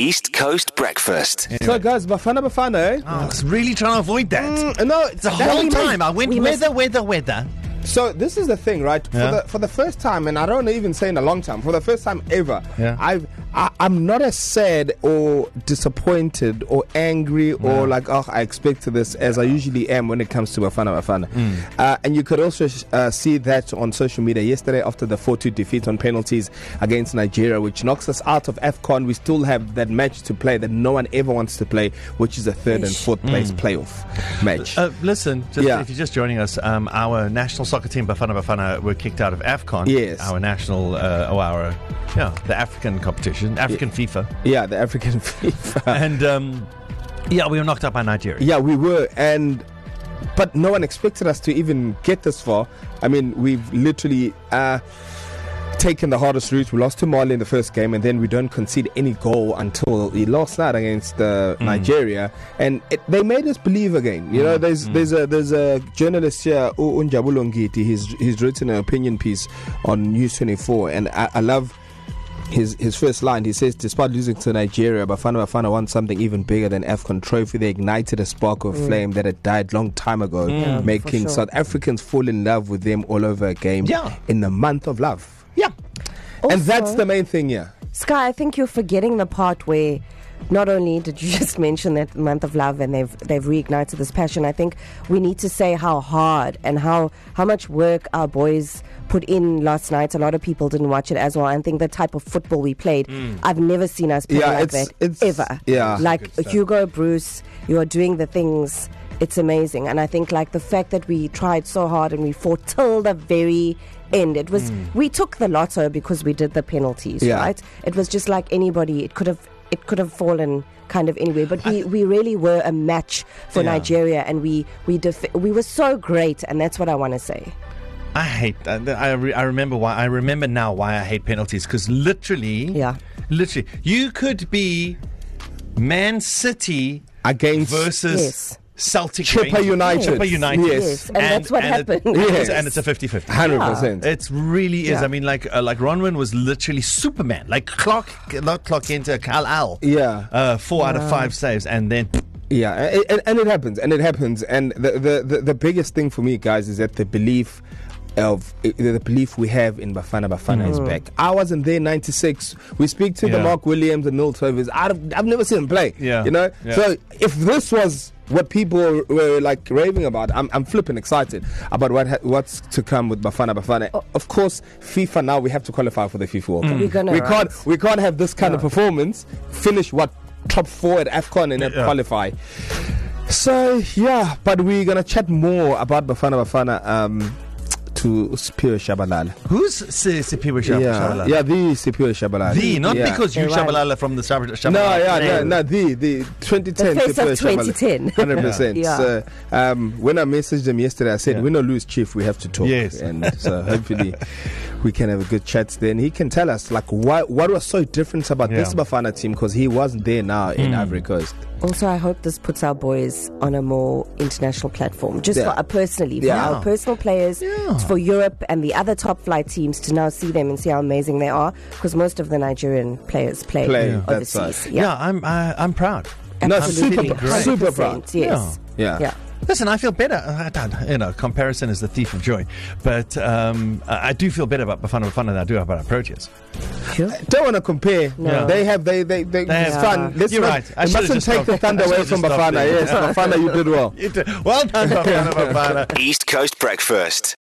East Coast Breakfast. So, guys, Bafana Bafana, eh? I was really trying to avoid that. Mm, no, it's The whole time I went we must- weather, weather, weather. So this is the thing, right? Yeah. For the for the first time, and I don't even say in a long time, for the first time ever, Yeah. I've I, I'm not as sad or disappointed or angry or like oh I expected this as I usually am when it comes to Bafana Bafana. Mm. Uh, and you could also uh, see that on social media yesterday after the 4-2 defeat on penalties against Nigeria, which knocks us out of AFCON. We still have that match to play that no one ever wants to play, which is a third and fourth place playoff match. Uh, listen, just Yeah. if you're just joining us, um, our national soccer team, Bafana Bafana, were kicked out of AFCON. Yes. Our national, uh, oh, our, yeah, the African competition, African FIFA. yeah, the African FIFA. And, um, yeah, we were knocked out by Nigeria. Yeah, we were, and but no one expected us to even get this far. I mean, we've literally uh, taken the hardest route. We lost to Mali in the first game, and then we don't concede any goal until the last night against uh, Nigeria, and it, they made us believe again. You know, there's there's a there's a journalist here, U- Unjabulo Ngidi. He's he's written an opinion piece on News 24, and I, I love his his first line. He says, despite losing to Nigeria, Bafana Bafana won something even bigger than AFCON trophy. They ignited a spark of mm. flame that had died long time ago, mm. Yeah, making sure. South Africans fall in love with them all over again Yeah. in the month of love. Yeah. and that's the main thing, yeah. Sky, I think you're forgetting the part where not only did you just mention that month of love and they've they've reignited this passion, I think we need to say how hard and how how much work our boys put in last night. A lot of people didn't watch it as well. I think the type of football we played, mm. I've never seen us play Yeah, like it's- that it's- ever. yeah. like Hugo Broos, you are doing the things. It's amazing, and I think like the fact that we tried so hard and we fought till the very end. It was mm. we took the lotto because we did the penalties, Yeah. right? It was just like anybody. It could have it could have fallen kind of anywhere, but we, we really were a match for Yeah. Nigeria, and we we def- we were so great, and that's what I want to say. I hate uh, that. I, re- I remember why. I remember now why I hate penalties because literally, Yeah. literally, you could be Man City Against versus Yes. Celtic Chipper Rangers. United. Chippa United. Yes. Yes, and that's what it- happened. and it's- Yes. and it's a 50-50. hundred percent. It really is. Yeah. I mean, like uh, like Ronwen was literally Superman. Like clock, not clock into Kal-El. Yeah. Uh, four out of five saves, and then Yeah, and, and, and it happens, and it happens, and the, the the the biggest thing for me, guys, is that the belief of the the belief we have in Bafana Bafana is back. I wasn't there in '96. We speak to the Mark Williams and Neil Toveys. I've I've never seen him play. Yeah. you know. Yeah. So if this was what people were like raving about, I'm I'm flipping excited about what ha- what's to come with Bafana Bafana. O- Of course, FIFA now we have to qualify for the FIFA World Cup. We're gonna, we right? can't we can't have this kind of performance. Finish what top four at AFCON and then Yeah. qualify. So yeah, but we're gonna chat more about Bafana Bafana um, to Siphiwe Shabalala. who's Si- Siphiwe Shab- yeah, Shabalala? yeah, the Siphiwe Shabalala. The, not yeah. because you Okay, right. Shabalala from the Shab- Shabalala. No, yeah, no, name. no, the the 2010 The face of Siphiwe Shabalala. 2010. Hundred percent. Yeah. So um, when I messaged them yesterday, I said, Yeah. "Win or lose, Chief, we have to talk." Yes. and so hopefully we can have a good chat. Then he can tell us like what what was so different about this Bafana team because he wasn't there now in Ivory Coast. Also, I hope this puts our boys on a more international platform, just Yeah. for uh, personally, for Yeah. our personal players, Yeah. For Europe and the other top flight teams to now see them and see how amazing they are, because most of the Nigerian players play, Play, Yeah. that's overseas. right. Yeah, I'm I, I'm proud. No, Absolutely. super, great. super 100%, proud. Yes. Yeah. Yeah. Listen, I feel better. I don't, you know, comparison is the thief of joy. But um, I I do feel better about Bafana Bafana than I do about our Proteas. Sure. Don't want to compare. No. They have they they they. They it's have- fun. Let's You're not, right. I should've mustn't just take the thunder away from just stopped Bafana. there. Yes, Bafana, you did well. You did- Well done, Bafana Bafana. East Coast Breakfast.